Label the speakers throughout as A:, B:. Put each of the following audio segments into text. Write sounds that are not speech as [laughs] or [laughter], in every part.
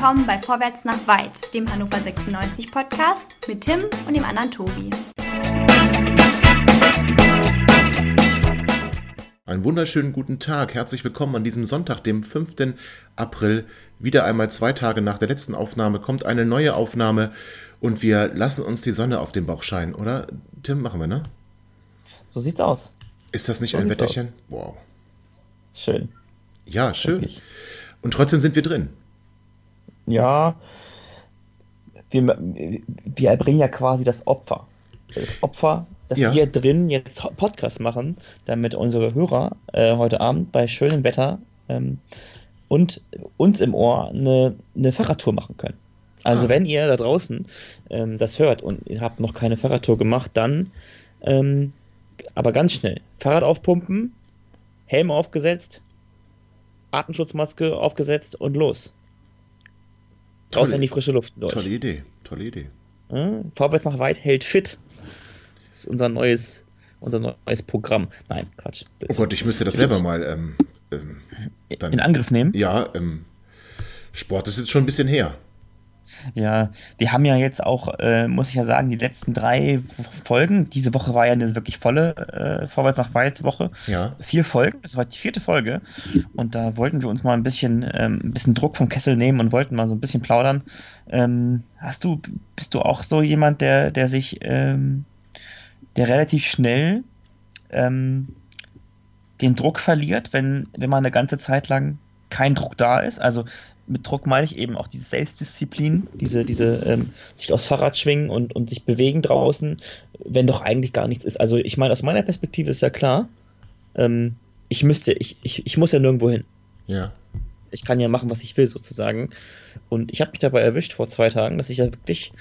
A: willkommen bei Vorwärts nach Weit, dem Hannover 96 Podcast mit Tim und dem anderen Tobi.
B: Einen wunderschönen guten Tag. Herzlich willkommen an diesem Sonntag, dem 5. April. Wieder einmal zwei Tage nach der letzten Aufnahme kommt eine neue Aufnahme und wir lassen uns die Sonne auf den Bauch scheinen, oder? Tim, machen wir, ne?
C: So sieht's aus.
B: Ist das nicht
C: So
B: ein Wetterchen? Wow.
C: Schön.
B: Ja, schön.
C: Wirklich.
B: Und trotzdem sind wir drin.
C: Ja, wir, wir erbringen ja quasi das Opfer. Das Opfer, dass
B: Ja.
C: wir drin jetzt Podcast machen, damit unsere Hörer äh, heute Abend bei schönem Wetter ähm, und uns im Ohr eine, eine Fahrradtour machen können. Also
B: Ah.
C: wenn ihr da draußen ähm, das hört und ihr habt noch keine Fahrradtour gemacht, dann ähm, aber ganz schnell Fahrrad aufpumpen, Helm aufgesetzt, Atemschutzmaske aufgesetzt und los. Raus
B: Tolle-
C: in die frische Luft. Leute.
B: Tolle Idee, tolle Idee.
C: Ja, Vorwärts nach weit hält fit. Das ist unser neues, unser neues Programm. Nein, Quatsch.
B: Oh Gott, ich müsste das selber mal ähm, ähm,
C: in Angriff nehmen.
B: Ja, ähm, Sport ist jetzt schon ein bisschen her.
C: Ja, wir haben ja jetzt auch, äh, muss ich ja sagen, die letzten drei Folgen. Diese Woche war ja eine wirklich volle äh, Vorwärts nach weit Woche.
B: Ja.
C: Vier Folgen, das war die vierte Folge. Und da wollten wir uns mal ein bisschen, ähm, ein bisschen Druck vom Kessel nehmen und wollten mal so ein bisschen plaudern. Ähm, hast du, bist du auch so jemand, der, der sich, ähm, der relativ schnell ähm, den Druck verliert, wenn, wenn man eine ganze Zeit lang kein Druck da ist? Also mit Druck meine ich eben auch diese Selbstdisziplin, diese, diese ähm, sich aufs Fahrrad schwingen und, und sich bewegen draußen, wenn doch eigentlich gar nichts ist. Also ich meine, aus meiner Perspektive ist ja klar, ähm, ich müsste, ich, ich, ich muss ja nirgendwo hin.
B: Ja.
C: Ich kann ja machen, was ich will, sozusagen. Und ich habe mich dabei erwischt vor zwei Tagen, dass ich ja wirklich,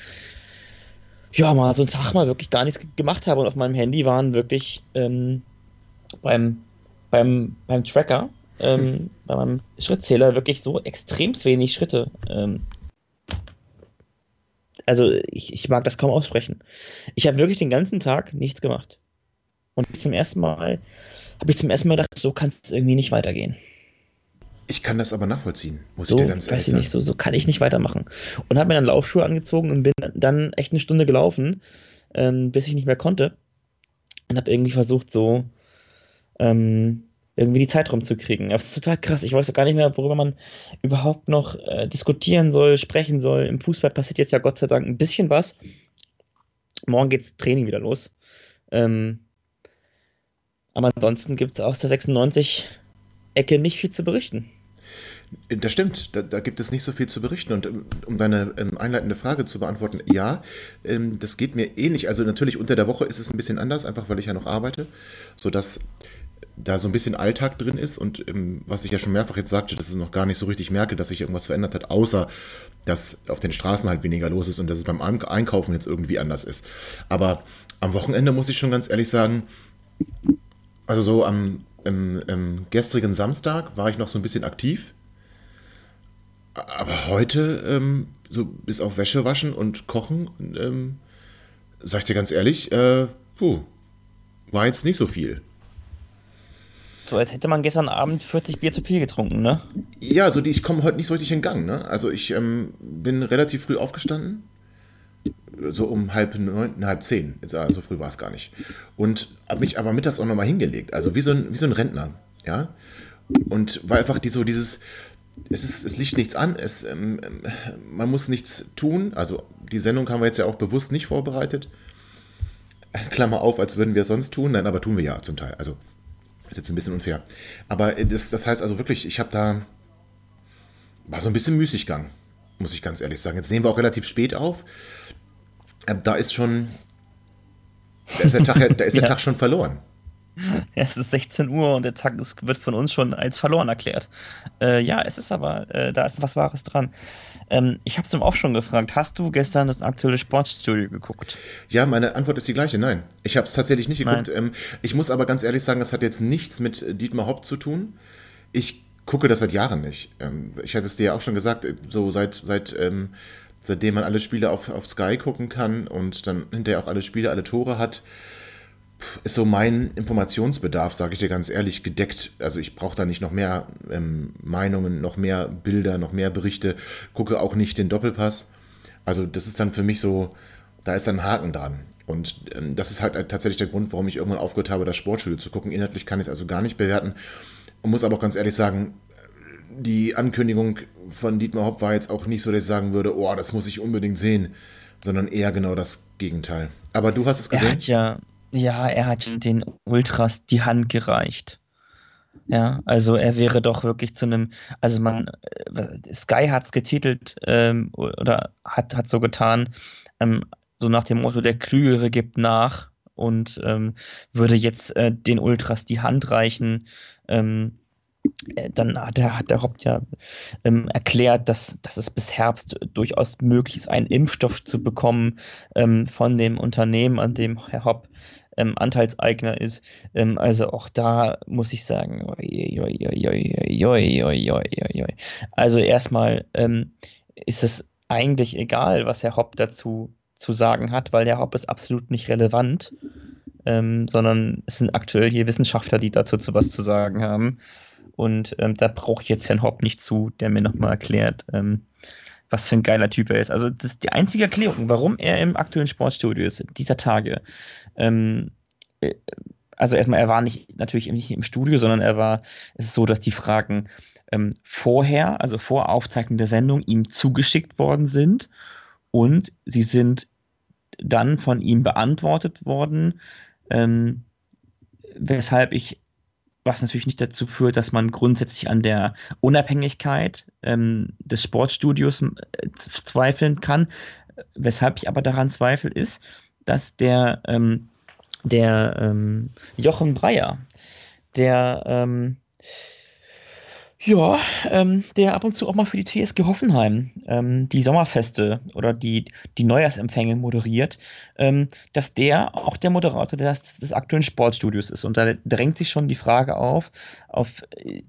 C: ja, mal so einen Tag mal wirklich gar nichts ge- gemacht habe. Und auf meinem Handy waren wirklich ähm, beim, beim, beim Tracker, ähm, bei meinem Schrittzähler wirklich so extremst wenig Schritte. Ähm, also ich, ich mag das kaum aussprechen. Ich habe wirklich den ganzen Tag nichts gemacht. Und zum ersten Mal habe ich zum ersten Mal gedacht, so kann es irgendwie nicht weitergehen.
B: Ich kann das aber nachvollziehen, muss
C: So,
B: ich dir ganz ehrlich
C: weiß ich
B: sagen.
C: nicht, so, so kann ich nicht weitermachen. Und habe mir dann Laufschuhe angezogen und bin dann echt eine Stunde gelaufen, ähm, bis ich nicht mehr konnte. Und habe irgendwie versucht, so ähm, irgendwie die Zeit rumzukriegen. Aber es ist total krass. Ich weiß auch gar nicht mehr, worüber man überhaupt noch äh, diskutieren soll, sprechen soll. Im Fußball passiert jetzt ja Gott sei Dank ein bisschen was. Morgen geht's Training wieder los. Ähm, aber ansonsten gibt es aus der 96-Ecke nicht viel zu berichten.
B: Das stimmt, da, da gibt es nicht so viel zu berichten. Und um deine ähm, einleitende Frage zu beantworten, ja, ähm, das geht mir ähnlich. Also natürlich unter der Woche ist es ein bisschen anders, einfach weil ich ja noch arbeite, sodass da so ein bisschen Alltag drin ist. Und ähm, was ich ja schon mehrfach jetzt sagte, dass ich noch gar nicht so richtig merke, dass sich irgendwas verändert hat, außer dass auf den Straßen halt weniger los ist und dass es beim Ein- Einkaufen jetzt irgendwie anders ist. Aber am Wochenende muss ich schon ganz ehrlich sagen, also so am im, im gestrigen Samstag war ich noch so ein bisschen aktiv. Aber heute, ähm, so bis auf Wäsche waschen und kochen, ähm, sag ich dir ganz ehrlich, äh, puh, war jetzt nicht so viel.
C: So als hätte man gestern Abend 40 Bier zu viel getrunken, ne?
B: Ja, so die, ich komme heute nicht so richtig in Gang, ne? Also ich ähm, bin relativ früh aufgestanden. So um halb neun, halb zehn. Ah, So früh war es gar nicht. Und habe mich aber mittags auch nochmal hingelegt. Also wie so, ein, wie so ein Rentner, ja? Und war einfach die, so dieses, es, ist, es liegt nichts an, es, ähm, man muss nichts tun. Also die Sendung haben wir jetzt ja auch bewusst nicht vorbereitet. Klammer auf, als würden wir es sonst tun. Nein, aber tun wir ja zum Teil. Also ist jetzt ein bisschen unfair. Aber äh, das, das heißt also wirklich, ich habe da, war so ein bisschen Müßiggang, muss ich ganz ehrlich sagen. Jetzt nehmen wir auch relativ spät auf. Ähm, Da ist schon, da ist der Tag, da ist der [laughs]
C: Ja.
B: Tag schon verloren.
C: Ja, es ist 16 Uhr und der Tag ist, wird von uns schon als verloren erklärt. Äh, ja, es ist aber, äh, da ist was Wahres dran. Ähm, ich habe es ihm auch schon gefragt. Hast du gestern das aktuelle Sportstudio geguckt?
B: Ja, meine Antwort ist die gleiche. Nein, ich habe es tatsächlich nicht geguckt. Ähm, ich muss aber ganz ehrlich sagen, das hat jetzt nichts mit Dietmar Hopp zu tun. Ich gucke das seit Jahren nicht. Ähm, ich hatte es dir ja auch schon gesagt, äh, so seit, seit ähm, seitdem man alle Spiele auf, auf Sky gucken kann und dann hinterher auch alle Spiele, alle Tore hat, ist so mein Informationsbedarf, sage ich dir ganz ehrlich, gedeckt. Also ich brauche da nicht noch mehr ähm, Meinungen, noch mehr Bilder, noch mehr Berichte, gucke auch nicht den Doppelpass. Also das ist dann für mich so, da ist ein Haken dran. Und ähm, das ist halt tatsächlich der Grund, warum ich irgendwann aufgehört habe, das Sportstudio zu gucken. Inhaltlich kann ich es also gar nicht bewerten. Und muss aber auch ganz ehrlich sagen, die Ankündigung von Dietmar Hopp war jetzt auch nicht so, dass ich sagen würde, oh, das muss ich unbedingt sehen, sondern eher genau das Gegenteil. Aber du hast es gesehen?
C: Er hat ja, ja, er hat den Ultras die Hand gereicht. Ja, also er wäre doch wirklich zu einem, also man, äh, Sky hat es getitelt ähm, oder hat, hat so getan, ähm, so nach dem Motto, der Klügere gibt nach und ähm, würde jetzt äh, den Ultras die Hand reichen. Ähm, äh, dann hat der, hat der Haupt ja ähm, erklärt, dass, dass es bis Herbst durchaus möglich ist, einen Impfstoff zu bekommen ähm, von dem Unternehmen, an dem Herr Hopp ähm, Anteilseigner ist. Ähm, also auch da muss ich sagen, also erstmal ähm, ist es eigentlich egal, was Herr Hopp dazu zu sagen hat, weil der Hopp ist absolut nicht relevant, ähm, sondern es sind aktuell hier Wissenschaftler, die dazu zu was zu sagen haben. Und ähm, da brauche ich jetzt Herrn Hopp nicht zu, der mir nochmal erklärt, ähm, was für ein geiler Typ er ist. Also das ist die einzige Erklärung, warum er im aktuellen Sportstudio ist, dieser Tage. Ähm, äh, also erstmal, er war nicht natürlich nicht im Studio, sondern er war, es ist so, dass die Fragen ähm, vorher, also vor Aufzeichnung der Sendung, ihm zugeschickt worden sind und sie sind dann von ihm beantwortet worden, ähm, weshalb ich was natürlich nicht dazu führt, dass man grundsätzlich an der Unabhängigkeit ähm, des Sportstudios äh, zweifeln kann. Weshalb ich aber daran zweifle, ist, dass der, ähm, der ähm, Jochen Breyer, der ähm, ja, ähm, der ab und zu auch mal für die TSG Hoffenheim ähm, die Sommerfeste oder die, die Neujahrsempfänge moderiert, ähm, dass der auch der Moderator des, des aktuellen Sportstudios ist. Und da drängt sich schon die Frage auf, auf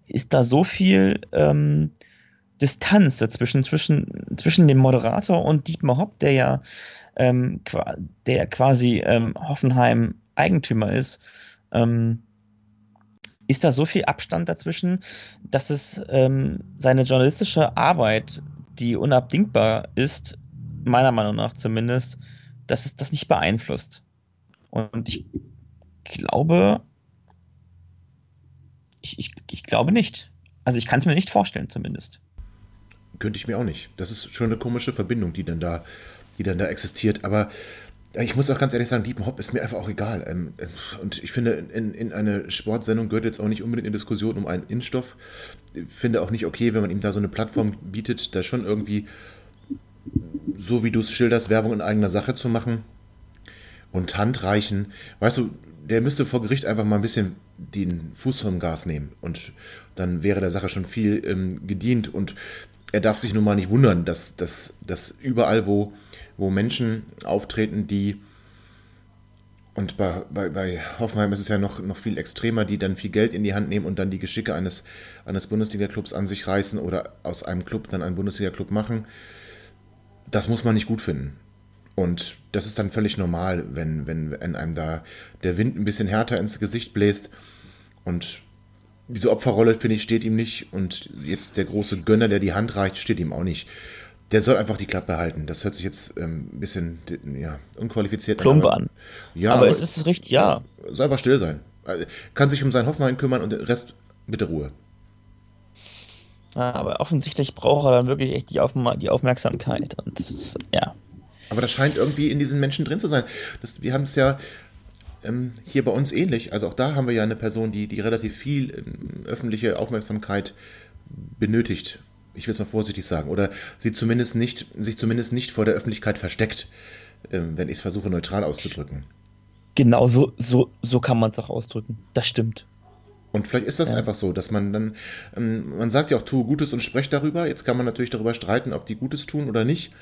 C: ist da so viel ähm, Distanz dazwischen, zwischen, zwischen dem Moderator und Dietmar Hopp, der ja ähm, der quasi ähm, Hoffenheim Eigentümer ist, ähm, ist da so viel Abstand dazwischen, dass es ähm, seine journalistische Arbeit, die unabdingbar ist, meiner Meinung nach zumindest, dass es das nicht beeinflusst. Und ich glaube, ich, ich, ich glaube nicht. Also ich kann es mir nicht vorstellen, zumindest.
B: Könnte ich mir auch nicht. Das ist schon eine komische Verbindung, die dann da, die dann da existiert. Aber ich muss auch ganz ehrlich sagen, Deep Hop ist mir einfach auch egal. Ähm, äh, und ich finde, in, in eine Sportsendung gehört jetzt auch nicht unbedingt eine Diskussion um einen Innenstoff. Ich finde auch nicht okay, wenn man ihm da so eine Plattform bietet, da schon irgendwie, so wie du es schilderst, Werbung in eigener Sache zu machen und Handreichen. Weißt du, der müsste vor Gericht einfach mal ein bisschen den Fuß vom Gas nehmen und dann wäre der Sache schon viel ähm, gedient. Und er darf sich nun mal nicht wundern, dass, dass, dass überall, wo wo Menschen auftreten, die, und bei, bei, bei Hoffenheim ist es ja noch, noch viel extremer, die dann viel Geld in die Hand nehmen und dann die Geschicke eines, eines Bundesliga-Clubs an sich reißen oder aus einem Club dann einen Bundesliga-Club machen. Das muss man nicht gut finden. Und das ist dann völlig normal, wenn, wenn, wenn einem da der Wind ein bisschen härter ins Gesicht bläst. Und diese Opferrolle, finde ich, steht ihm nicht. Und jetzt der große Gönner, der die Hand reicht, steht ihm auch nicht. Der soll einfach die Klappe halten. Das hört sich jetzt ähm, ein bisschen ja, unqualifiziert
C: Plump an. Ja, aber, aber es ist richtig, ja.
B: Soll einfach still sein. Also, kann sich um seinen Hoffmann kümmern und den Rest bitte Ruhe.
C: Ja, aber offensichtlich braucht er dann wirklich echt die, Aufma die Aufmerksamkeit. Und das ist, ja.
B: Aber das scheint irgendwie in diesen Menschen drin zu sein. Das, wir haben es ja ähm, hier bei uns ähnlich. Also auch da haben wir ja eine Person, die, die relativ viel ähm, öffentliche Aufmerksamkeit benötigt ich will es mal vorsichtig sagen, oder sie zumindest nicht, sich zumindest nicht vor der Öffentlichkeit versteckt, ähm, wenn ich es versuche neutral auszudrücken.
C: Genau, so, so, so kann man es auch ausdrücken. Das stimmt.
B: Und vielleicht ist das ja. einfach so, dass man dann, ähm, man sagt ja auch, tue Gutes und spreche darüber. Jetzt kann man natürlich darüber streiten, ob die Gutes tun oder nicht.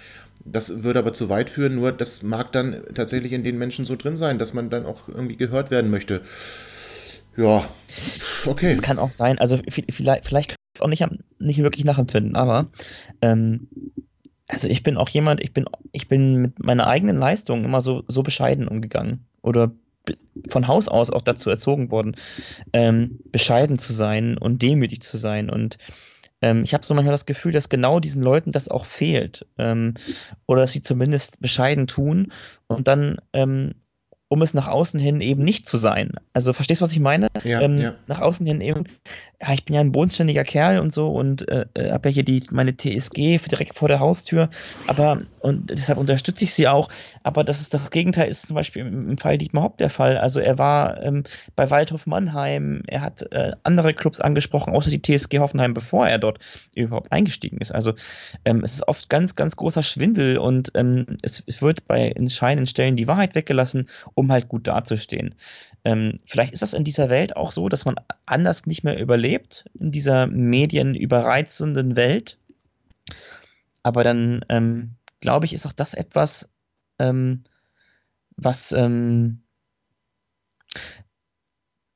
B: Das würde aber zu weit führen, nur das mag dann tatsächlich in den Menschen so drin sein, dass man dann auch irgendwie gehört werden möchte. Ja, okay.
C: Es kann auch sein, also vielleicht, vielleicht auch nicht, nicht wirklich nachempfinden, aber ähm, also ich bin auch jemand, ich bin, ich bin mit meiner eigenen Leistung immer so, so bescheiden umgegangen. Oder von Haus aus auch dazu erzogen worden, ähm, bescheiden zu sein und demütig zu sein. Und ähm, ich habe so manchmal das Gefühl, dass genau diesen Leuten das auch fehlt. Ähm, oder dass sie zumindest bescheiden tun und dann ähm, um es nach außen hin eben nicht zu sein. Also verstehst du, was ich meine?
B: Ja, ähm, ja.
C: Nach außen hin eben, ja, ich bin ja ein bodenständiger Kerl und so und äh, äh habe ja hier die, meine TSG direkt vor der Haustür, aber und deshalb unterstütze ich sie auch. Aber das ist das Gegenteil, ist zum Beispiel im, im Fall Dietmar Hopp der Fall. Also er war ähm, bei Waldhof Mannheim, er hat äh, andere Clubs angesprochen, außer die TSG Hoffenheim, bevor er dort überhaupt eingestiegen ist. Also ähm, es ist oft ganz, ganz großer Schwindel und ähm, es, es wird bei entscheidenden Stellen die Wahrheit weggelassen um halt gut dazustehen. Ähm, vielleicht ist das in dieser Welt auch so, dass man anders nicht mehr überlebt, in dieser medienüberreizenden Welt. Aber dann, ähm, glaube ich, ist auch das etwas, ähm, was, ähm,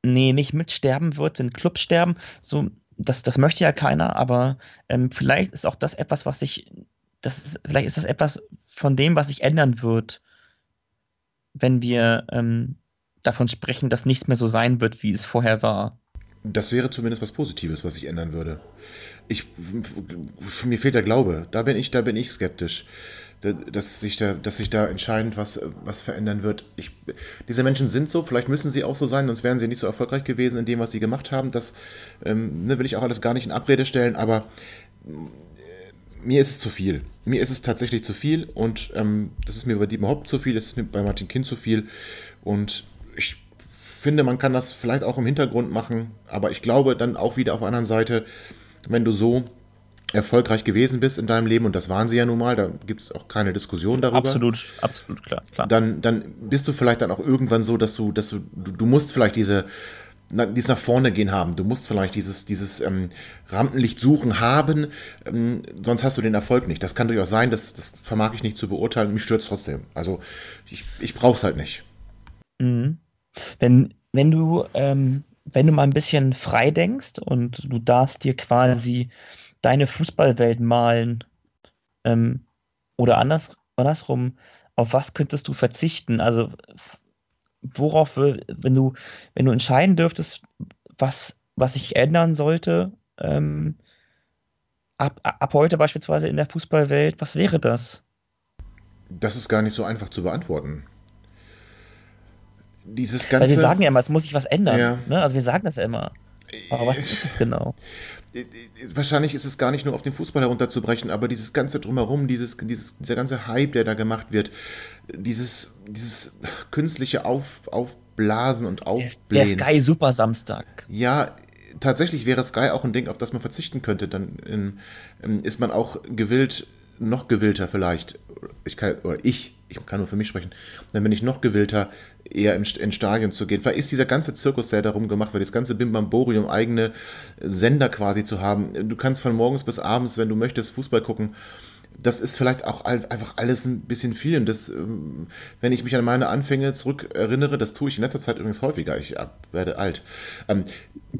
C: nee, nicht mitsterben wird, wenn Clubs sterben. So, das, das möchte ja keiner, aber ähm, vielleicht ist auch das etwas, was sich, das ist, vielleicht ist das etwas von dem, was sich ändern wird wenn wir ähm, davon sprechen, dass nichts mehr so sein wird, wie es vorher war.
B: Das wäre zumindest was Positives, was sich ändern würde. Ich, mir fehlt der Glaube. Da bin ich, da bin ich skeptisch, dass sich da, dass sich da entscheidend was, was verändern wird. Ich, diese Menschen sind so, vielleicht müssen sie auch so sein, sonst wären sie nicht so erfolgreich gewesen in dem, was sie gemacht haben. Das ähm, ne, will ich auch alles gar nicht in Abrede stellen, aber mir ist es zu viel. Mir ist es tatsächlich zu viel und ähm, das ist mir bei Dietmar Hopp zu viel, das ist mir bei Martin Kind zu viel und ich finde, man kann das vielleicht auch im Hintergrund machen, aber ich glaube dann auch wieder auf der anderen Seite, wenn du so erfolgreich gewesen bist in deinem Leben, und das waren sie ja nun mal, da gibt es auch keine Diskussion darüber.
C: Absolut, absolut, klar, klar.
B: Dann, dann bist du vielleicht dann auch irgendwann so, dass du, dass du, du, du musst vielleicht diese dieses nach vorne gehen haben. Du musst vielleicht dieses, dieses ähm, Rampenlicht suchen haben, ähm, sonst hast du den Erfolg nicht. Das kann durchaus sein, das, das vermag ich nicht zu beurteilen. Mich stört es trotzdem. Also ich, ich brauche es halt nicht.
C: Mhm. Wenn, wenn du, ähm, wenn du mal ein bisschen frei denkst und du darfst dir quasi deine Fußballwelt malen ähm, oder anders, andersrum, auf was könntest du verzichten? Also worauf, wenn du, wenn du entscheiden dürftest, was, was sich ändern sollte, ähm, ab, ab heute beispielsweise in der Fußballwelt, was wäre das?
B: Das ist gar nicht so einfach zu beantworten. Dieses ganze.
C: Weil wir sagen ja immer, es muss sich was ändern. Ja. Ne? Also wir sagen das ja immer. Aber was ist es genau? [laughs]
B: Wahrscheinlich ist es gar nicht nur auf den Fußball herunterzubrechen, aber dieses ganze drumherum, dieses, dieses, dieser ganze Hype, der da gemacht wird, dieses, dieses künstliche Auf, Aufblasen und Aufblähen.
C: Der Sky Super Samstag.
B: Ja, tatsächlich wäre Sky auch ein Ding, auf das man verzichten könnte. Dann in, in, ist man auch gewillt, noch gewillter vielleicht. Ich kann, oder ich, ich kann nur für mich sprechen, dann bin ich noch gewillter, eher in, in Stadien zu gehen. Weil ist dieser ganze Zirkus, der darum gemacht wird, das ganze Bimbamborium, eigene Sender quasi zu haben. Du kannst von morgens bis abends, wenn du möchtest, Fußball gucken das ist vielleicht auch einfach alles ein bisschen viel. Und das, ähm, wenn ich mich an meine Anfänge zurückerinnere, das tue ich in letzter Zeit übrigens häufiger, ich werde alt. Ähm,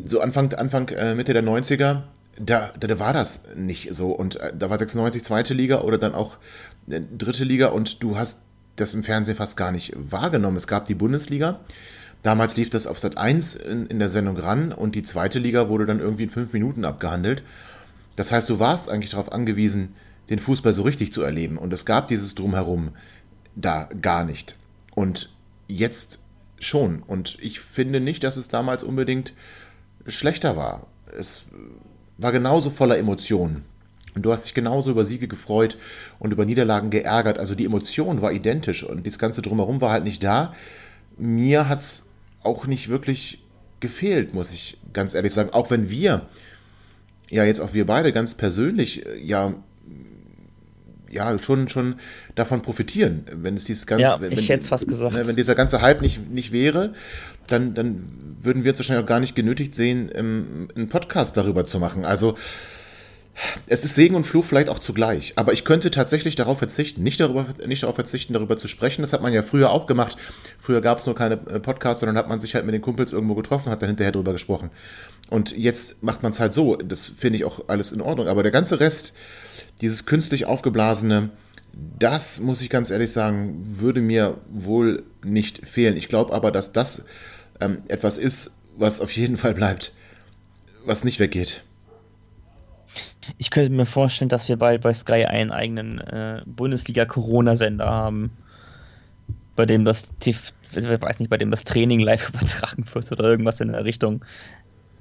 B: so Anfang, Anfang äh, Mitte der 90er, da, da, war das nicht so. Und äh, da war 96 zweite Liga oder dann auch äh, dritte Liga und du hast das im Fernsehen fast gar nicht wahrgenommen. Es gab die Bundesliga. Damals lief das auf Sat 1 in, in der Sendung ran und die zweite Liga wurde dann irgendwie in fünf Minuten abgehandelt. Das heißt, du warst eigentlich darauf angewiesen, den Fußball so richtig zu erleben. Und es gab dieses Drumherum da gar nicht. Und jetzt schon. Und ich finde nicht, dass es damals unbedingt schlechter war. Es war genauso voller Emotionen. Und du hast dich genauso über Siege gefreut und über Niederlagen geärgert. Also die Emotion war identisch und das Ganze drumherum war halt nicht da. Mir hat es auch nicht wirklich gefehlt, muss ich ganz ehrlich sagen. Auch wenn wir, ja jetzt auch wir beide ganz persönlich, ja ja schon, schon davon profitieren. Wenn es dieses ganze,
C: ja,
B: wenn,
C: ich hätte was gesagt.
B: Ne, wenn dieser ganze Hype nicht, nicht wäre, dann, dann würden wir uns wahrscheinlich auch gar nicht genötigt sehen, einen Podcast darüber zu machen. Also es ist Segen und Fluch vielleicht auch zugleich. Aber ich könnte tatsächlich darauf verzichten, nicht, darüber, nicht darauf verzichten, darüber zu sprechen. Das hat man ja früher auch gemacht. Früher gab es nur keine äh, Podcasts, sondern hat man sich halt mit den Kumpels irgendwo getroffen und hat dann hinterher darüber gesprochen. Und jetzt macht man es halt so. Das finde ich auch alles in Ordnung. Aber der ganze Rest, dieses künstlich aufgeblasene, das, muss ich ganz ehrlich sagen, würde mir wohl nicht fehlen. Ich glaube aber, dass das ähm, etwas ist, was auf jeden Fall bleibt, was nicht weggeht.
C: Ich könnte mir vorstellen, dass wir bald bei Sky einen eigenen äh, Bundesliga-Corona-Sender haben, bei dem das ich weiß nicht, bei dem das Training live [laughs] übertragen wird oder irgendwas in der Richtung.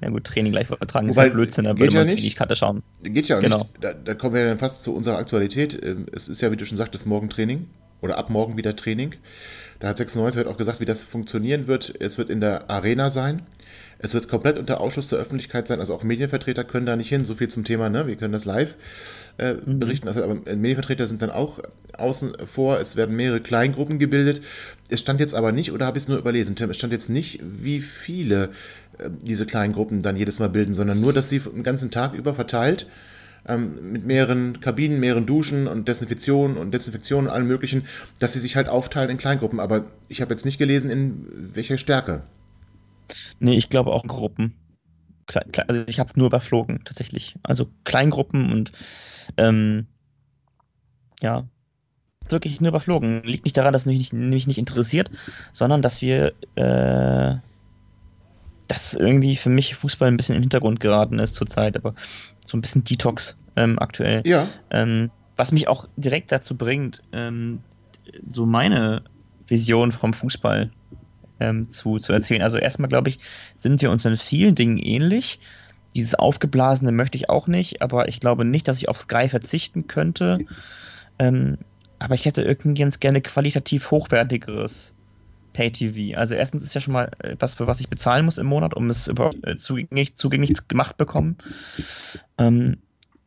C: Ja gut, Training live übertragen
B: Wobei,
C: ist ja Blödsinn, da
B: geht
C: würde
B: ja
C: man
B: nicht.
C: nicht Karte schauen.
B: Geht ja auch
C: Genau.
B: nicht. Da, da kommen wir dann fast zu unserer Aktualität. Ähm, Es ist ja, wie du schon sagtest, morgen Training oder ab morgen wieder Training. Da hat 96 heute auch gesagt, wie das funktionieren wird. Es wird in der Arena sein. Es wird komplett unter Ausschluss der Öffentlichkeit sein. Also auch Medienvertreter können da nicht hin. So viel zum Thema, ne? Wir können das live äh, berichten. Also, aber Medienvertreter sind dann auch außen vor. Es werden mehrere Kleingruppen gebildet. Es stand jetzt aber nicht, oder habe ich es nur überlesen, Tim? Es stand jetzt nicht, wie viele äh, diese kleinen Gruppen dann jedes Mal bilden, sondern nur, dass sie den ganzen Tag über verteilt ähm, mit mehreren Kabinen, mehreren Duschen und Desinfektion und Desinfektion und allem möglichen, dass sie sich halt aufteilen in Kleingruppen. Aber ich habe jetzt nicht gelesen, in welcher Stärke.
C: Nee, ich glaube auch Gruppen. Kle- kle- Also ich habe es nur überflogen, tatsächlich. Also Kleingruppen und ähm, ja, wirklich nur überflogen. Liegt nicht daran, dass es mich nicht, mich nicht interessiert, sondern dass wir, äh, dass irgendwie für mich Fußball ein bisschen in den Hintergrund geraten ist zurzeit, aber so ein bisschen Detox ähm, aktuell.
B: Ja,
C: Ähm, was mich auch direkt dazu bringt, ähm, so meine Vision vom Fußball ähm, zu, zu erzählen. Also erstmal glaube ich, sind wir uns in vielen Dingen ähnlich. Dieses Aufgeblasene möchte ich auch nicht, aber ich glaube nicht, dass ich auf Sky verzichten könnte. Ähm, aber ich hätte irgendwie ganz gerne qualitativ hochwertigeres Pay-TV. Also erstens ist ja schon mal etwas, für was ich bezahlen muss im Monat, um es überhaupt äh, zugänglich, zugänglich gemacht bekommen. Ähm,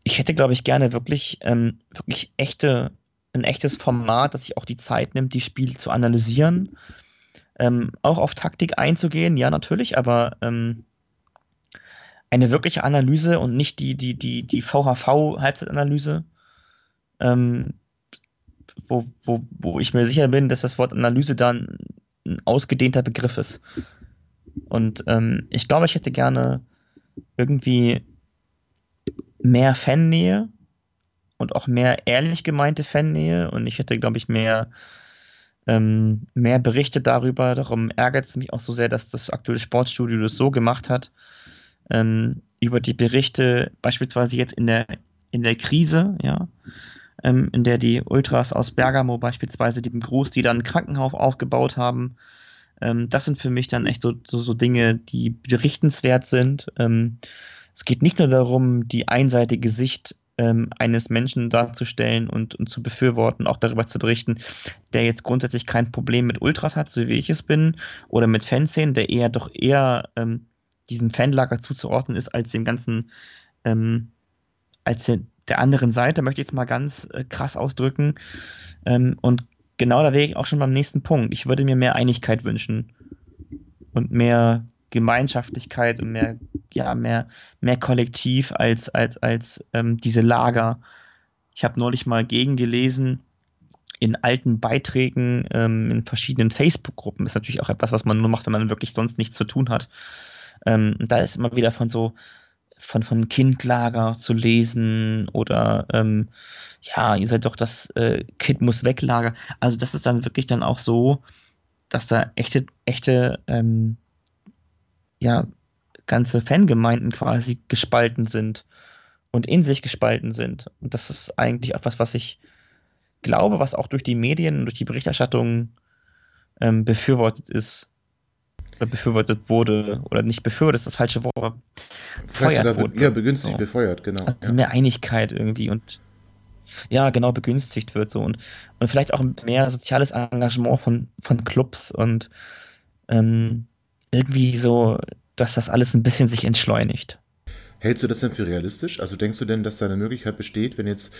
C: ich hätte, glaube ich, gerne wirklich, ähm, wirklich echte, ein echtes Format, das sich auch die Zeit nimmt, die Spiele zu analysieren. Ähm, auch auf Taktik einzugehen, ja, natürlich, aber ähm, eine wirkliche Analyse und nicht die, die, die, die VHV-Halbzeitanalyse, ähm, wo, wo, wo ich mir sicher bin, dass das Wort Analyse dann ein ausgedehnter Begriff ist. Und ähm, ich glaube, ich hätte gerne irgendwie mehr Fannähe und auch mehr ehrlich gemeinte Fannähe und ich hätte, glaube ich, mehr, ähm, mehr Berichte darüber. Darum ärgert es mich auch so sehr, dass das aktuelle Sportstudio das so gemacht hat. Ähm, über die Berichte, beispielsweise jetzt in der, in der Krise, ja, ähm, in der die Ultras aus Bergamo beispielsweise die Gruß, die dann Krankenhaus aufgebaut haben. Ähm, das sind für mich dann echt so, so, so Dinge, die berichtenswert sind. Ähm, es geht nicht nur darum, die einseitige Sicht ähm, eines Menschen darzustellen und, und zu befürworten, auch darüber zu berichten, der jetzt grundsätzlich kein Problem mit Ultras hat, so wie ich es bin, oder mit Fanszenen, der eher doch eher ähm, diesem Fanlager zuzuordnen ist, als dem ganzen, ähm, als der, der anderen Seite, möchte ich es mal ganz äh, krass ausdrücken. Ähm, und genau da wäre ich auch schon beim nächsten Punkt. Ich würde mir mehr Einigkeit wünschen und mehr Gemeinschaftlichkeit und mehr, ja, mehr, mehr Kollektiv als, als, als ähm, diese Lager. Ich habe neulich mal gegengelesen in alten Beiträgen ähm, in verschiedenen Facebook-Gruppen. Ist natürlich auch etwas, was man nur macht, wenn man wirklich sonst nichts zu tun hat. Ähm, da ist immer wieder von so von, von Kindlager zu lesen oder ähm, ja, ihr seid doch das äh, Kind muss weglager. Also das ist dann wirklich dann auch so, dass da echte, echte ähm, ja, ganze Fangemeinden quasi gespalten sind und in sich gespalten sind. Und das ist eigentlich etwas, was ich glaube, was auch durch die Medien und durch die Berichterstattung ähm, befürwortet ist. Befürwortet wurde. Oder nicht befürwortet ist das falsche Wort. aber befeuert
B: be
C: wurde.
B: ja, begünstigt,
C: So.
B: befeuert, genau.
C: Also
B: ja.
C: mehr Einigkeit irgendwie und ja, genau, begünstigt wird so und, und vielleicht auch mehr soziales Engagement von, von Clubs und ähm, irgendwie so, dass das alles ein bisschen sich entschleunigt.
B: Hältst du das denn für realistisch? Also denkst du denn, dass da eine Möglichkeit besteht, wenn jetzt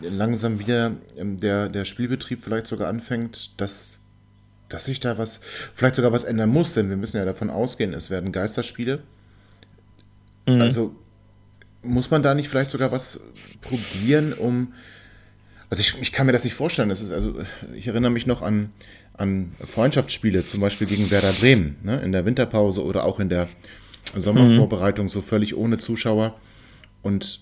B: langsam wieder ähm, der, der Spielbetrieb vielleicht sogar anfängt, dass, dass sich da was, vielleicht sogar was ändern muss? Denn wir müssen ja davon ausgehen, es werden Geisterspiele.
C: Mhm.
B: Also muss man da nicht vielleicht sogar was probieren, um. Also ich, ich kann mir das nicht vorstellen. Das ist also, ich erinnere mich noch an, an Freundschaftsspiele, zum Beispiel gegen Werder Bremen, ne, in der Winterpause oder auch in der Sommervorbereitung, so völlig ohne Zuschauer. Und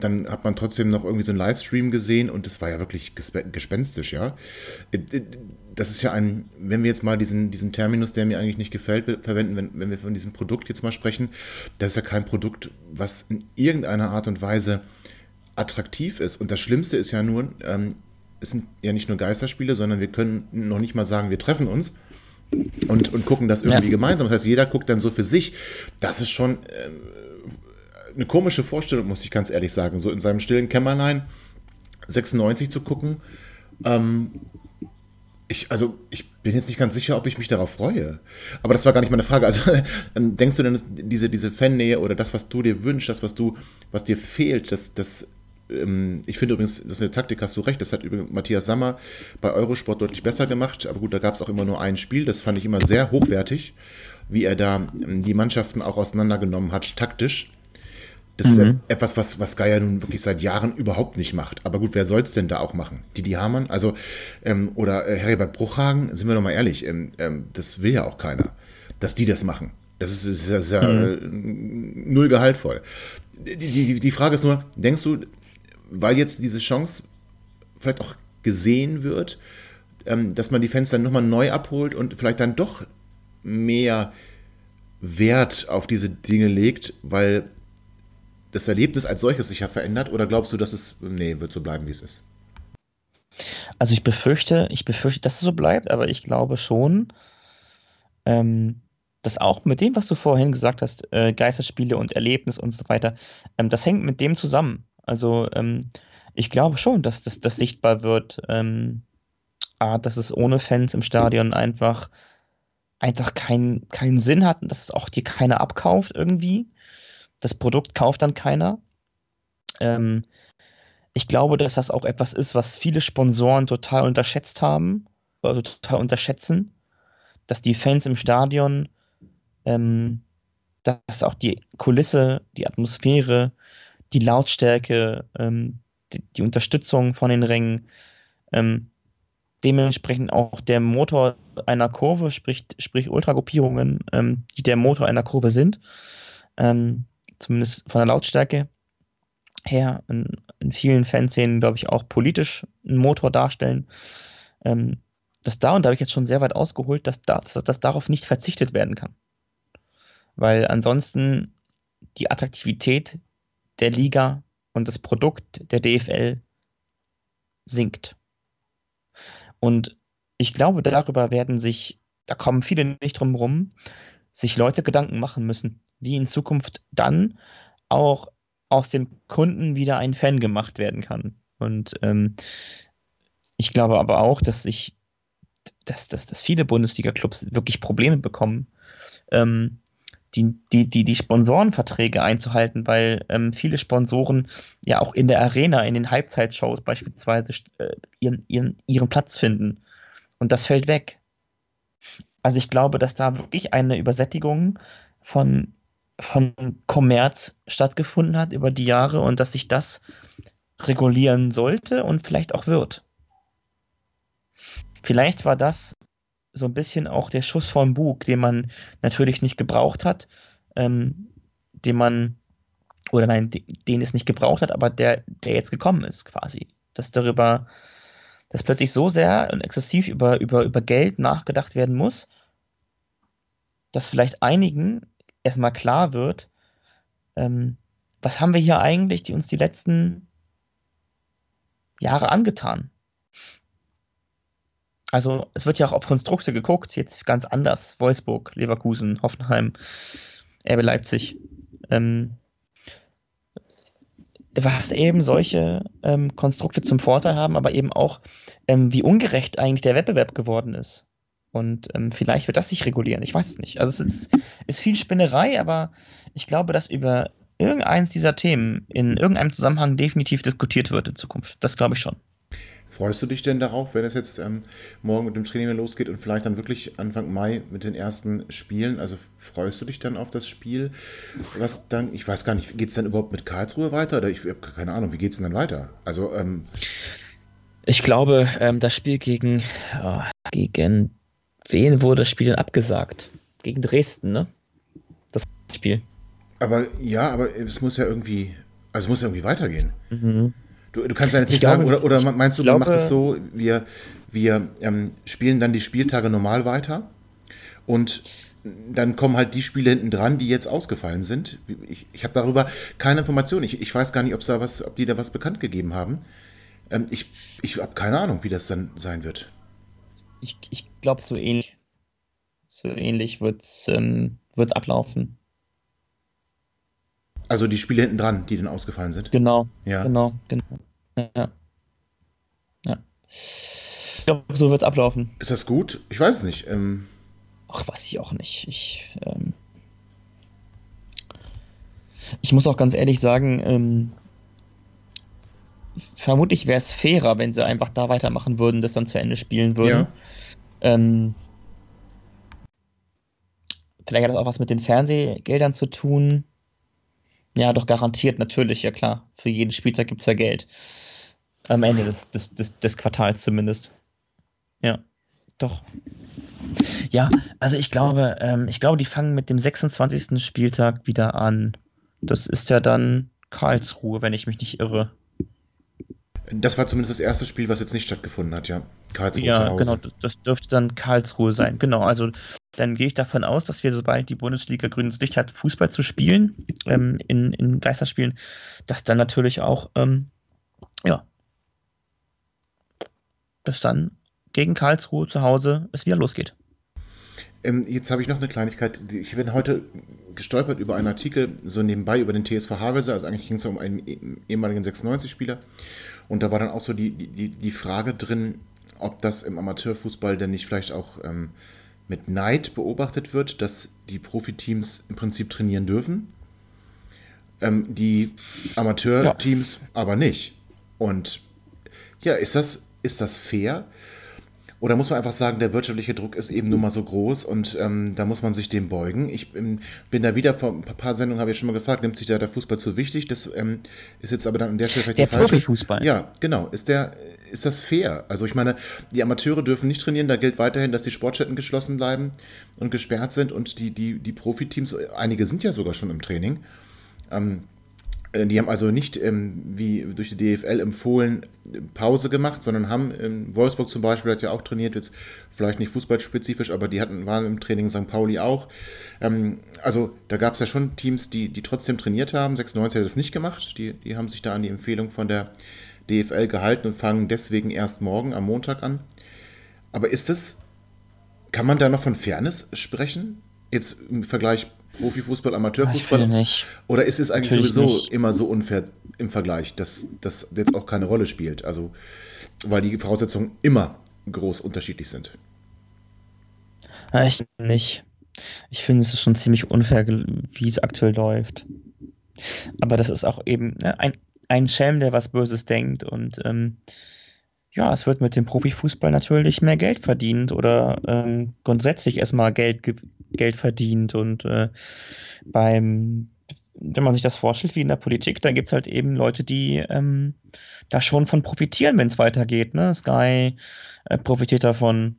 B: dann hat man trotzdem noch irgendwie so einen Livestream gesehen und das war ja wirklich gespenstisch, ja. Das ist ja ein, wenn wir jetzt mal diesen, diesen Terminus, der mir eigentlich nicht gefällt, verwenden, wenn, wenn wir von diesem Produkt jetzt mal sprechen, das ist ja kein Produkt, was in irgendeiner Art und Weise attraktiv ist. Und das Schlimmste ist ja nur, ähm, es sind ja nicht nur Geisterspiele, sondern wir können noch nicht mal sagen, wir treffen uns und, und gucken das irgendwie ja. gemeinsam. Das heißt, jeder guckt dann so für sich. Das ist schon äh, eine komische Vorstellung, muss ich ganz ehrlich sagen. So in seinem stillen Kämmerlein 96 zu gucken. Ähm, ich, also, ich bin jetzt nicht ganz sicher, ob ich mich darauf freue. Aber das war gar nicht meine Frage. Also, [laughs] denkst du denn, diese, diese Fannähe oder das, was du dir wünschst, das, was du, was dir fehlt, das, das ähm, ich finde übrigens, das mit der Taktik hast du recht, das hat übrigens Matthias Sammer bei Eurosport deutlich besser gemacht. Aber gut, da gab es auch immer nur ein Spiel, das fand ich immer sehr hochwertig, wie er da ähm, die Mannschaften auch auseinandergenommen hat, taktisch. Das mhm. ist etwas, was, was Geier nun wirklich seit Jahren überhaupt nicht macht. Aber gut, wer soll es denn da auch machen? Didi Hamann? Also, ähm, oder äh, Heribert Bruchhagen, sind wir doch mal ehrlich, ähm, ähm, das will ja auch keiner, dass die das machen. Das ist, ist, ist ja mhm. äh, null gehaltvoll. Die, die, die Frage ist nur, denkst du, weil jetzt diese Chance vielleicht auch gesehen wird, ähm, dass man die Fans dann nochmal neu abholt und vielleicht dann doch mehr Wert auf diese Dinge legt, weil das Erlebnis als solches sich ja verändert? Oder glaubst du, dass es, nee, wird so bleiben, wie es ist?
C: Also ich befürchte, ich befürchte, dass es so bleibt, aber ich glaube schon, ähm, dass auch mit dem, was du vorhin gesagt hast, äh, Geisterspiele und Erlebnis und so weiter, ähm, das hängt mit dem zusammen. Also ähm, ich glaube schon, dass das, das sichtbar wird, ähm, A, dass es ohne Fans im Stadion einfach, einfach keinen kein Sinn hat und dass es auch dir keiner abkauft irgendwie. Das Produkt kauft dann keiner. Ähm, ich glaube, dass das auch etwas ist, was viele Sponsoren total unterschätzt haben, oder total unterschätzen, dass die Fans im Stadion, ähm, dass auch die Kulisse, die Atmosphäre, die Lautstärke, ähm, die, die, Unterstützung von den Rängen, ähm, dementsprechend auch der Motor einer Kurve, sprich, sprich Ultragruppierungen, ähm, die der Motor einer Kurve sind, ähm, zumindest von der Lautstärke her, in, in vielen Fanszenen, glaube ich, auch politisch einen Motor darstellen. Ähm, dass da, und da habe ich jetzt schon sehr weit ausgeholt, dass, da, dass, dass darauf nicht verzichtet werden kann. Weil ansonsten die Attraktivität der Liga und das Produkt der DFL sinkt. Und ich glaube, darüber werden sich, da kommen viele nicht drum rum, sich Leute Gedanken machen müssen, wie in Zukunft dann auch aus dem Kunden wieder ein Fan gemacht werden kann. Und ähm, ich glaube aber auch, dass sich, dass, dass, dass viele Bundesliga-Clubs wirklich Probleme bekommen, ähm, die, die, die, die Sponsorenverträge einzuhalten, weil ähm, viele Sponsoren ja auch in der Arena, in den Halbzeitshows beispielsweise äh, ihren, ihren, ihren Platz finden. Und das fällt weg. Also ich glaube, dass da wirklich eine Übersättigung von, von Kommerz stattgefunden hat über die Jahre und dass sich das regulieren sollte und vielleicht auch wird. Vielleicht war das so ein bisschen auch der Schuss vom Bug, den man natürlich nicht gebraucht hat, ähm, den man, oder nein, den es nicht gebraucht hat, aber der, der jetzt gekommen ist quasi. Dass darüber, dass plötzlich so sehr und exzessiv über, über, über Geld nachgedacht werden muss, dass vielleicht einigen erstmal klar wird, ähm, was haben wir hier eigentlich, die uns die letzten Jahre angetan? Also es wird ja auch auf Konstrukte geguckt, jetzt ganz anders. Wolfsburg, Leverkusen, Hoffenheim, RB Leipzig. Ähm, was eben solche ähm, Konstrukte zum Vorteil haben, aber eben auch, ähm, wie ungerecht eigentlich der Wettbewerb geworden ist. Und ähm, vielleicht wird das sich regulieren. Ich weiß es nicht. Also es ist, ist viel Spinnerei, aber ich glaube, dass über irgendeins dieser Themen in irgendeinem Zusammenhang definitiv diskutiert wird in Zukunft. Das glaube ich schon.
B: Freust du dich denn darauf, wenn es jetzt ähm, morgen mit dem Training losgeht und vielleicht dann wirklich Anfang Mai mit den ersten Spielen? Also freust du dich dann auf das Spiel? Was dann, ich weiß gar nicht, geht es dann überhaupt mit Karlsruhe weiter? Oder ich habe keine Ahnung, wie geht es denn dann weiter? Also, ähm,
C: ich glaube, ähm, das Spiel gegen, oh, gegen wen wurde das Spiel denn abgesagt? Gegen Dresden, ne? Das Spiel.
B: Aber ja, aber es muss ja irgendwie Also es muss irgendwie weitergehen. Mhm. Du, du, kannst ja jetzt nicht glaube, sagen, oder, oder meinst du, glaube, man macht es so, wir, wir ähm, spielen dann die Spieltage normal weiter und dann kommen halt die Spiele hinten dran, die jetzt ausgefallen sind. Ich, ich habe darüber keine Informationen. Ich, ich weiß gar nicht, da was, ob die da was bekannt gegeben haben. Ähm, ich ich habe keine Ahnung, wie das dann sein wird.
C: Ich, ich glaube, so ähnlich. So ähnlich wird es ähm, ablaufen.
B: Also die Spiele hinten dran, die dann ausgefallen sind.
C: Genau. Ja. Genau, genau. Ja. ja. Ich glaube, so wird es ablaufen.
B: Ist das gut? Ich weiß es nicht. Ähm
C: Ach, weiß ich auch nicht. Ich, ähm ich muss auch ganz ehrlich sagen, ähm, vermutlich wäre es fairer, wenn sie einfach da weitermachen würden, das dann zu Ende spielen würden. Ja. Ähm, vielleicht hat das auch was mit den Fernsehgeldern zu tun. Ja, doch garantiert, natürlich, ja klar. Für jeden Spieltag gibt es ja Geld. Am Ende des, des, des, des Quartals zumindest. Ja, doch. Ja, also ich glaube, ähm, ich glaube, die fangen mit dem 26. Spieltag wieder an. Das ist ja dann Karlsruhe, wenn ich mich nicht irre.
B: Das war zumindest das erste Spiel, was jetzt nicht stattgefunden hat, ja.
C: Karlsruhe ja, genau, das dürfte dann Karlsruhe sein. Genau, also dann gehe ich davon aus, dass wir, sobald die Bundesliga grünes Licht hat, Fußball zu spielen, ähm, in, in Geisterspielen, dass dann natürlich auch, ähm, ja, dass dann gegen Karlsruhe zu Hause es wieder losgeht.
B: Ähm, jetzt habe ich noch eine Kleinigkeit. Ich bin heute gestolpert über einen Artikel, so nebenbei über den TSV Havelse. Also eigentlich ging es um einen ehemaligen 96-Spieler. Und da war dann auch so die, die, die Frage drin, ob das im Amateurfußball denn nicht vielleicht auch ähm, mit Neid beobachtet wird, dass die Profiteams im Prinzip trainieren dürfen, ähm, die Amateurteams ja. aber nicht. Und ja, ist das, ist das fair? Oder muss man einfach sagen, der wirtschaftliche Druck ist eben nun mal so groß und ähm, da muss man sich dem beugen. Ich bin, bin da wieder vor ein paar Sendungen, habe ich schon mal gefragt, nimmt sich da der Fußball zu wichtig? Das ähm, ist jetzt aber dann an der Stelle
C: vielleicht der Profifußball.
B: Ja, genau. Ist, der, ist das fair? Also ich meine, die Amateure dürfen nicht trainieren, da gilt weiterhin, dass die Sportstätten geschlossen bleiben und gesperrt sind und die, die, die Profiteams, einige sind ja sogar schon im Training. Ähm, äh, die haben also nicht, ähm, wie durch die DFL empfohlen, Pause gemacht, sondern haben, ähm, Wolfsburg zum Beispiel hat ja auch trainiert, jetzt vielleicht nicht fußballspezifisch, aber die hatten, waren im Training St. Pauli auch. Ähm, also da gab es ja schon Teams, die, die trotzdem trainiert haben. 96 hat das nicht gemacht, die, die haben sich da an die Empfehlung von der DFL gehalten und fangen deswegen erst morgen am Montag an. Aber ist das, kann man da noch von Fairness sprechen? Jetzt im Vergleich Profifußball, Amateurfußball?
C: nicht.
B: Oder ist es eigentlich Natürlich sowieso nicht. immer so unfair im Vergleich, dass das jetzt auch keine Rolle spielt? Also, weil die Voraussetzungen immer groß unterschiedlich sind.
C: Ich nicht. Ich finde, es ist schon ziemlich unfair, wie es aktuell läuft. Aber das ist auch eben ne, ein, ein Schelm, der was Böses denkt und ähm, ja, es wird mit dem Profifußball natürlich mehr Geld verdient oder ähm, grundsätzlich erstmal Geld, Geld verdient. Und äh, beim, wenn man sich das vorstellt, wie in der Politik, dann gibt es halt eben Leute, die ähm, da schon von profitieren, wenn es weitergeht. Ne? Sky äh, profitiert davon,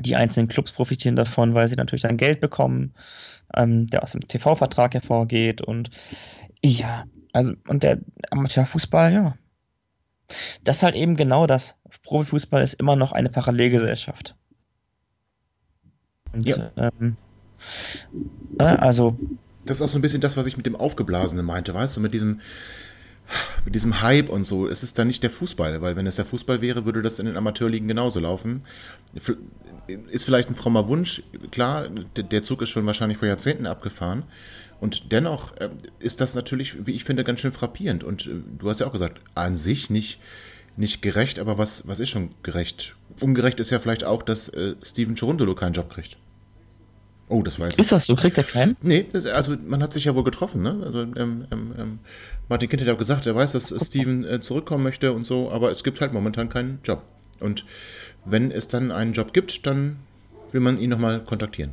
C: die einzelnen Clubs profitieren davon, weil sie natürlich dann Geld bekommen, ähm, der aus dem TV-Vertrag hervorgeht. Und ja, also, und der Amateurfußball, ja, das ist halt eben genau das. Profifußball ist immer noch eine Parallelgesellschaft. Und, ja. Ähm, äh, also.
B: Das ist auch so ein bisschen das, was ich mit dem Aufgeblasenen meinte, weißt du, mit diesem, mit diesem Hype und so. Es ist dann nicht der Fußball, weil wenn es der Fußball wäre, würde das in den Amateurligen genauso laufen. Ist vielleicht ein frommer Wunsch, klar, der Zug ist schon wahrscheinlich vor Jahrzehnten abgefahren. Und dennoch äh, ist das natürlich, wie ich finde, ganz schön frappierend. Und äh, du hast ja auch gesagt, an sich nicht, nicht gerecht, aber was, was ist schon gerecht? Ungerecht ist ja vielleicht auch, dass äh, Steven Cherundolo keinen Job kriegt.
C: Oh, das weiß ich. Ist das so? Kriegt er keinen?
B: Nee, das, also man hat sich ja wohl getroffen, ne? Also ähm, ähm, ähm Martin Kind hat ja auch gesagt, er weiß, dass Steven äh, zurückkommen möchte und so, aber es gibt halt momentan keinen Job. Und wenn es dann einen Job gibt, dann will man ihn nochmal kontaktieren.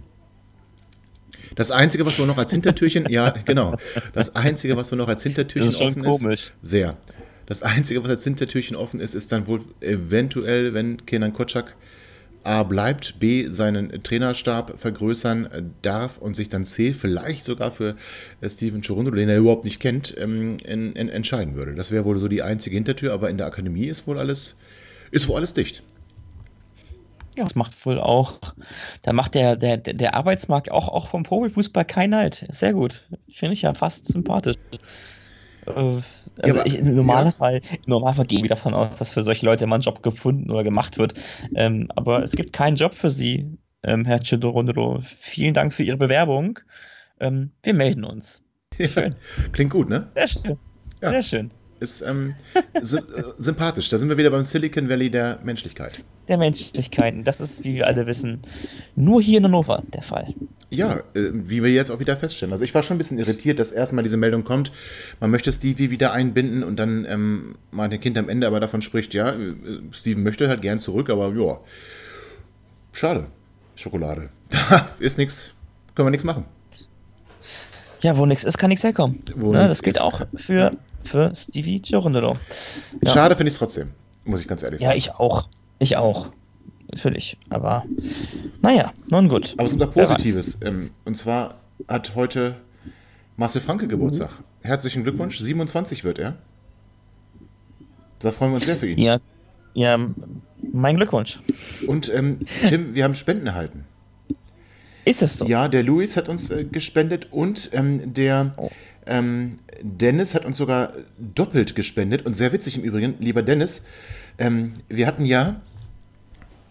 B: Das Einzige, was wir noch als Hintertürchen, ja, genau. Das Einzige, was wir noch als Hintertürchen das ist offen komisch. ist. Sehr. Das Einzige, was als Hintertürchen offen ist, ist dann wohl eventuell, wenn Kenan Kotschak A bleibt, B seinen Trainerstab vergrößern darf und sich dann C vielleicht sogar für Steven Chirundolo, den er überhaupt nicht kennt, ähm, in, in, entscheiden würde. Das wäre wohl so die einzige Hintertür, aber in der Akademie ist wohl alles, ist wohl alles dicht.
C: Ja, das macht wohl auch, da macht der, der, der Arbeitsmarkt auch, auch vom Profifußball keinen Halt. Sehr gut. Finde ich ja fast sympathisch. Äh, also ja, ich, im Normalfall, ja. im Normalfall gehe ich davon aus, dass für solche Leute immer ein Job gefunden oder gemacht wird. Ähm, aber es gibt keinen Job für Sie, ähm, Herr Chidorondolo. Vielen Dank für Ihre Bewerbung. Ähm, wir melden uns. [laughs]
B: Schön. Klingt gut, ne?
C: Sehr schön. Sehr schön.
B: Ist ähm, sy äh, sympathisch. Da sind wir wieder beim Silicon Valley der Menschlichkeit.
C: Der Menschlichkeiten. Das ist, wie wir alle wissen, nur hier in Hannover der Fall.
B: Ja, äh, wie wir jetzt auch wieder feststellen. Also ich war schon ein bisschen irritiert, dass erstmal diese Meldung kommt, man möchte Stevie wieder einbinden und dann ähm, mein Kind am Ende aber davon spricht, ja, äh, Steven möchte halt gern zurück, aber ja, schade. Schokolade. [laughs] Da ist nichts, können wir nichts machen.
C: Ja, wo nichts ist, kann nichts herkommen. Ne, das gilt auch für für Stevie Giorondolo.
B: Ja. Schade finde ich es trotzdem, muss ich ganz ehrlich
C: sagen. Ja, ich auch. Ich auch. Natürlich. Aber naja, nun gut.
B: Aber es gibt auch Positives. Ähm, und zwar hat heute Marcel Franke Geburtstag. Mhm. Herzlichen Glückwunsch. 27 wird er. Da freuen wir uns sehr für ihn.
C: Ja, ja mein Glückwunsch.
B: Und ähm, Tim, wir haben Spenden erhalten.
C: Ist es so?
B: Ja, der Luis hat uns äh, gespendet und ähm, der oh. Ähm, Dennis hat uns sogar doppelt gespendet und sehr witzig im Übrigen, lieber Dennis. Ähm, wir hatten ja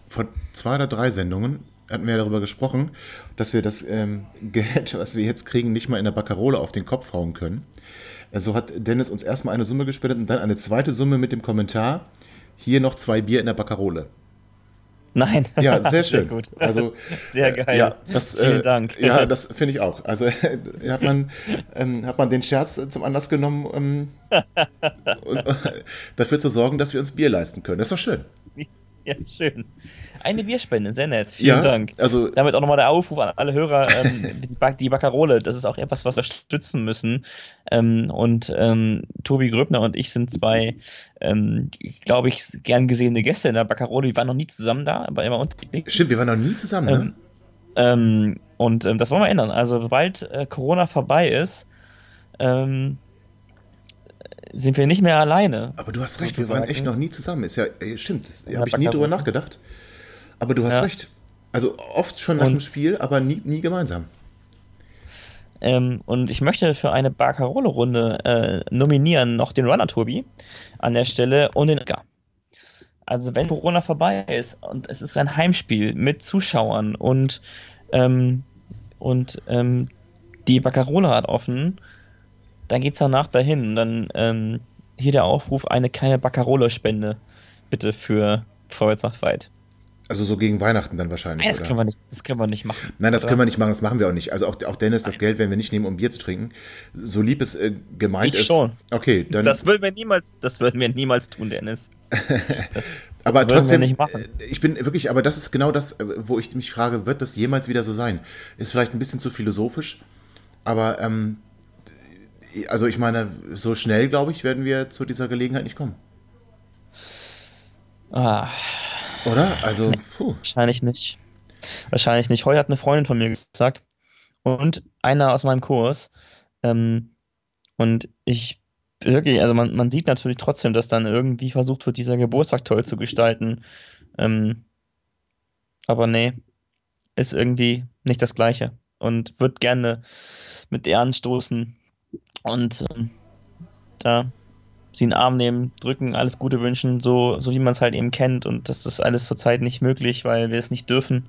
B: vor zwei oder drei Sendungen hatten wir darüber gesprochen, dass wir das ähm, [laughs] Geld, was wir jetzt kriegen, nicht mal in der Baccarole auf den Kopf hauen können. Also hat Dennis uns erstmal eine Summe gespendet und dann eine zweite Summe mit dem Kommentar, hier noch zwei Bier in der Baccarole.
C: Nein.
B: Ja, [laughs] sehr schön. Sehr gut.
C: Also, sehr geil.
B: Ja, das,
C: Vielen äh, Dank.
B: Ja, das finde ich auch. Also [laughs] hat, man, ähm, hat man den Scherz zum Anlass genommen, ähm, [laughs] dafür zu sorgen, dass wir uns Bier leisten können. Das ist doch schön.
C: Ja, schön. Eine Bierspende, sehr nett. Vielen
B: ja,
C: Dank.
B: Also,
C: Damit auch nochmal der Aufruf an alle Hörer, ähm, die, die Baccarole, das ist auch etwas, was wir stützen müssen. Ähm, und ähm, Tobi Gröbner und ich sind zwei, ähm, glaube ich, gern gesehene Gäste in der Baccarole. Wir waren noch nie zusammen da, aber immer
B: unterschiedlich. Stimmt, wir waren noch nie zusammen, ne?
C: Ähm, ähm, und das wollen wir ändern. Also, sobald äh, Corona vorbei ist, ähm, sind wir nicht mehr alleine.
B: Aber du hast recht, wir waren echt noch nie zusammen. Ist ja, stimmt, habe ich nie drüber nachgedacht. Aber du hast ja. recht. Also oft schon nach und, dem Spiel, aber nie, nie gemeinsam.
C: Ähm, und ich möchte für eine Barcarole-Runde äh, nominieren noch den Runner-Tobi an der Stelle und den Edgar. Also wenn Corona vorbei ist und es ist ein Heimspiel mit Zuschauern und, ähm, und ähm, die Baccarola hat offen, dann geht's danach dahin. Und dann ähm, hier der Aufruf, eine kleine Baccarola-Spende bitte für Vorwärts nach weit.
B: Also so gegen Weihnachten dann wahrscheinlich.
C: Nein, das können, wir nicht, das können wir nicht machen.
B: Nein, das oder? können wir nicht machen, das machen wir auch nicht. Also auch, auch Dennis, das Geld werden wir nicht nehmen, um Bier zu trinken. So lieb es äh, gemeint
C: ich
B: ist.
C: schon.
B: Okay, dann.
C: Das würden wir niemals, das würden wir niemals tun, Dennis.
B: Das, [laughs] aber das trotzdem, wir nicht machen. Äh, ich bin wirklich, aber das ist genau das, äh, wo ich mich frage, wird das jemals wieder so sein? Ist vielleicht ein bisschen zu philosophisch, aber ähm, also ich meine, so schnell, glaube ich, werden wir zu dieser Gelegenheit nicht kommen.
C: Ah.
B: Oder? Also,
C: puh. Wahrscheinlich nicht. Wahrscheinlich nicht. Heute hat eine Freundin von mir gesagt und einer aus meinem Kurs. Ähm, und ich wirklich, also man, man sieht natürlich trotzdem, dass dann irgendwie versucht wird, dieser Geburtstag toll zu gestalten. Ähm, aber nee, ist irgendwie nicht das Gleiche und wird gerne mit der anstoßen, und ähm, da sie in den Arm nehmen, drücken, alles Gute wünschen, so, so wie man es halt eben kennt. Und das ist alles zurzeit nicht möglich, weil wir es nicht dürfen.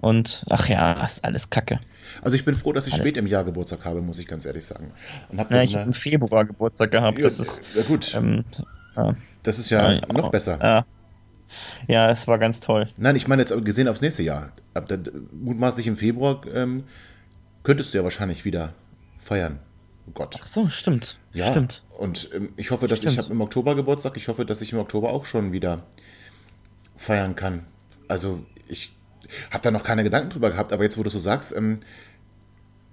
C: Und ach ja, ist alles Kacke.
B: Also ich bin froh, dass ich alles spät im Jahr Geburtstag habe, muss ich ganz ehrlich sagen.
C: Und hab ja, ich habe im Februar Geburtstag gehabt. Ja, das ist
B: ja, gut. Ähm, ja. Das ist ja, ja noch besser.
C: Ja. ja, es war ganz toll.
B: Nein, ich meine jetzt gesehen aufs nächste Jahr. Mutmaßlich im Februar ähm, könntest du ja wahrscheinlich wieder feiern. Oh Gott.
C: Ach so, stimmt.
B: Ja,
C: stimmt.
B: Und ähm, ich hoffe, dass stimmt. ich habe im Oktober Geburtstag. Ich hoffe, dass ich im Oktober auch schon wieder feiern kann. Also ich habe da noch keine Gedanken drüber gehabt, aber jetzt, wo du so sagst, ähm,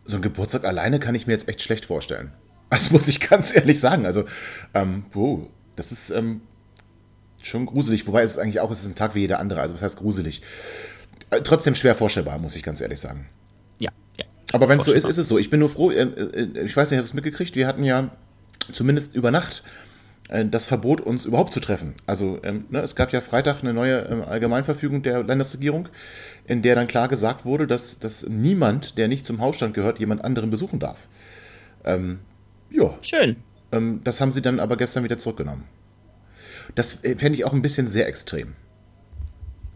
B: so ein Geburtstag alleine kann ich mir jetzt echt schlecht vorstellen. [laughs] Das muss ich ganz ehrlich sagen. Also, ähm, wow, das ist, ähm, schon gruselig, wobei es eigentlich auch es ist ein Tag wie jeder andere, also was heißt gruselig? Äh, trotzdem schwer vorstellbar, muss ich ganz ehrlich sagen. Aber wenn es so ist, ist es so. Ich bin nur froh, äh, äh, ich weiß nicht, hast du es mitgekriegt? Wir hatten ja zumindest über Nacht äh, das Verbot, uns überhaupt zu treffen. Also ähm, ne, es gab ja Freitag eine neue ähm, Allgemeinverfügung der Landesregierung, in der dann klar gesagt wurde, dass, dass niemand, der nicht zum Hausstand gehört, jemand anderen besuchen darf. Ähm, ja.
C: Schön.
B: Ähm, das haben sie dann aber gestern wieder zurückgenommen. Das äh, fände ich auch ein bisschen sehr extrem.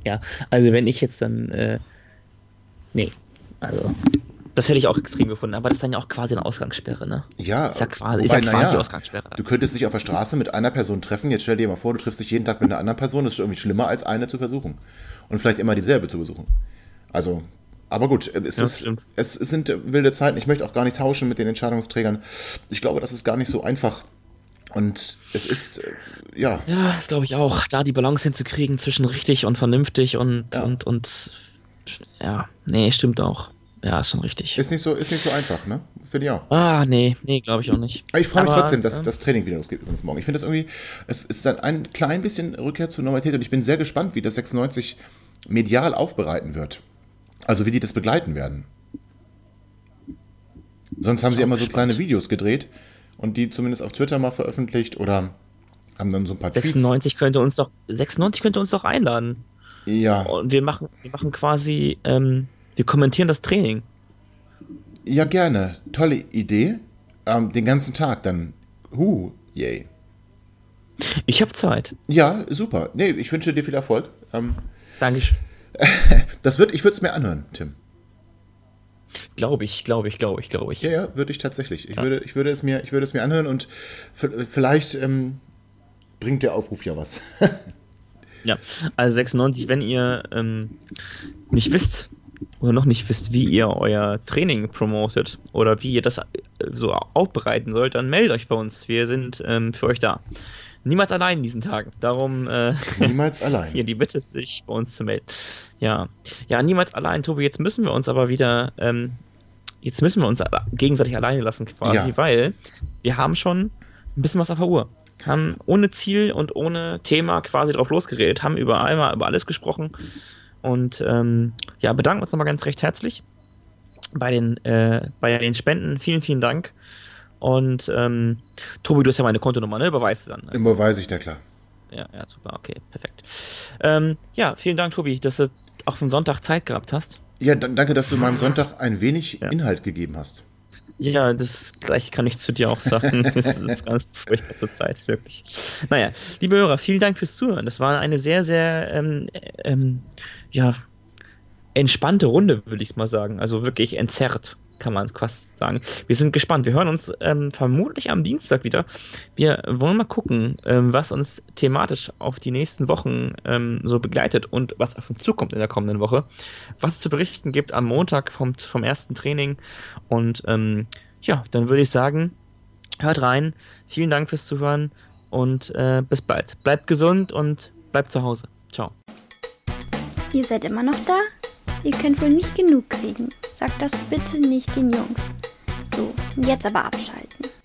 C: Ja, also wenn ich jetzt dann, äh, nee, also das hätte ich auch extrem gefunden, aber das ist dann ja auch quasi eine Ausgangssperre, ne?
B: Ja,
C: ist ja quasi, wobei, ist ja quasi
B: ja,
C: Ausgangssperre.
B: Du könntest dich auf der Straße mit einer Person treffen. Jetzt stell dir mal vor, du triffst dich jeden Tag mit einer anderen Person. Das ist irgendwie schlimmer, als eine zu versuchen. Und vielleicht immer dieselbe zu besuchen. Also, aber gut, es, ja, ist, es, es sind wilde Zeiten. Ich möchte auch gar nicht tauschen mit den Entscheidungsträgern. Ich glaube, das ist gar nicht so einfach. Und es ist, äh, ja.
C: Ja, das glaube ich auch, da die Balance hinzukriegen zwischen richtig und vernünftig und, ja. und, und, ja, nee, stimmt auch. Ja, ist schon richtig.
B: Ist nicht so, ist nicht so einfach, ne? Finde ich auch.
C: Ah, nee, nee, glaube ich auch nicht.
B: Aber ich freue mich trotzdem, dass äh, das Training wieder losgeht übrigens morgen. Ich finde das irgendwie, es ist dann ein klein bisschen Rückkehr zur Normalität und ich bin sehr gespannt, wie das 96 medial aufbereiten wird. Also wie die das begleiten werden. Sonst haben sie immer so kleine Videos gedreht und die zumindest auf Twitter mal veröffentlicht oder haben dann so ein paar
C: 96 Tweets. könnte uns doch 96 könnte uns doch einladen.
B: Ja.
C: Und wir machen wir machen quasi ähm, wir kommentieren das Training.
B: Ja, gerne. Tolle Idee. Ähm, den ganzen Tag dann. Huh, yay.
C: Ich habe Zeit.
B: Ja, super. Nee, ich wünsche dir viel Erfolg. Ähm,
C: Dankeschön. [laughs]
B: das wird, ich würde es mir anhören, Tim.
C: Glaube ich, glaube ich, glaube ich, glaube ich.
B: Ja, ja, würde ich tatsächlich. Ich, ja. würde, ich, würde es mir, ich würde es mir anhören und vielleicht ähm, bringt der Aufruf ja was. [laughs]
C: ja, also 96, wenn ihr ähm, nicht wisst, oder noch nicht wisst, wie ihr euer Training promotet oder wie ihr das äh, so aufbereiten sollt, dann meldet euch bei uns. Wir sind ähm, für euch da. Niemals allein in diesen Tagen. Darum
B: äh, niemals [laughs] allein.
C: hier die Bitte, sich bei uns zu melden. Ja, ja, niemals allein, Tobi. Jetzt müssen wir uns aber wieder, ähm, jetzt müssen wir uns gegenseitig alleine lassen quasi, ja. weil wir haben schon ein bisschen was auf der Uhr. Haben ohne Ziel und ohne Thema quasi drauf losgeredet, haben über einmal über alles gesprochen und ähm, ja, bedanken uns nochmal ganz recht herzlich bei den, äh, bei den Spenden. Vielen, vielen Dank. Und ähm, Tobi, du hast ja meine Kontonummer, ne? Überweist du dann. Ne?
B: Überweise ich, na klar.
C: Ja, ja, super, okay, perfekt. Ähm, ja, vielen Dank, Tobi, dass du auch von Sonntag Zeit gehabt hast.
B: Ja, danke, dass du meinem Sonntag ein wenig ja. Inhalt gegeben hast.
C: Ja, das gleiche kann ich zu dir auch sagen. [laughs] das ist ganz furchtbar zur Zeit, wirklich. Naja, liebe Hörer, vielen Dank fürs Zuhören. Das war eine sehr, sehr ähm, ähm, ja, entspannte Runde, würde ich mal sagen. Also wirklich entzerrt, kann man fast sagen. Wir sind gespannt. Wir hören uns ähm, vermutlich am Dienstag wieder. Wir wollen mal gucken, ähm, was uns thematisch auf die nächsten Wochen ähm, so begleitet und was auf uns zukommt in der kommenden Woche. Was es zu berichten gibt am Montag vom, vom ersten Training. Und ähm, ja, dann würde ich sagen, hört rein. Vielen Dank fürs Zuhören und äh, bis bald. Bleibt gesund und bleibt zu Hause. Ciao.
A: Ihr seid immer noch da? Ihr könnt wohl nicht genug kriegen. Sagt das bitte nicht den Jungs. So, jetzt aber abschalten.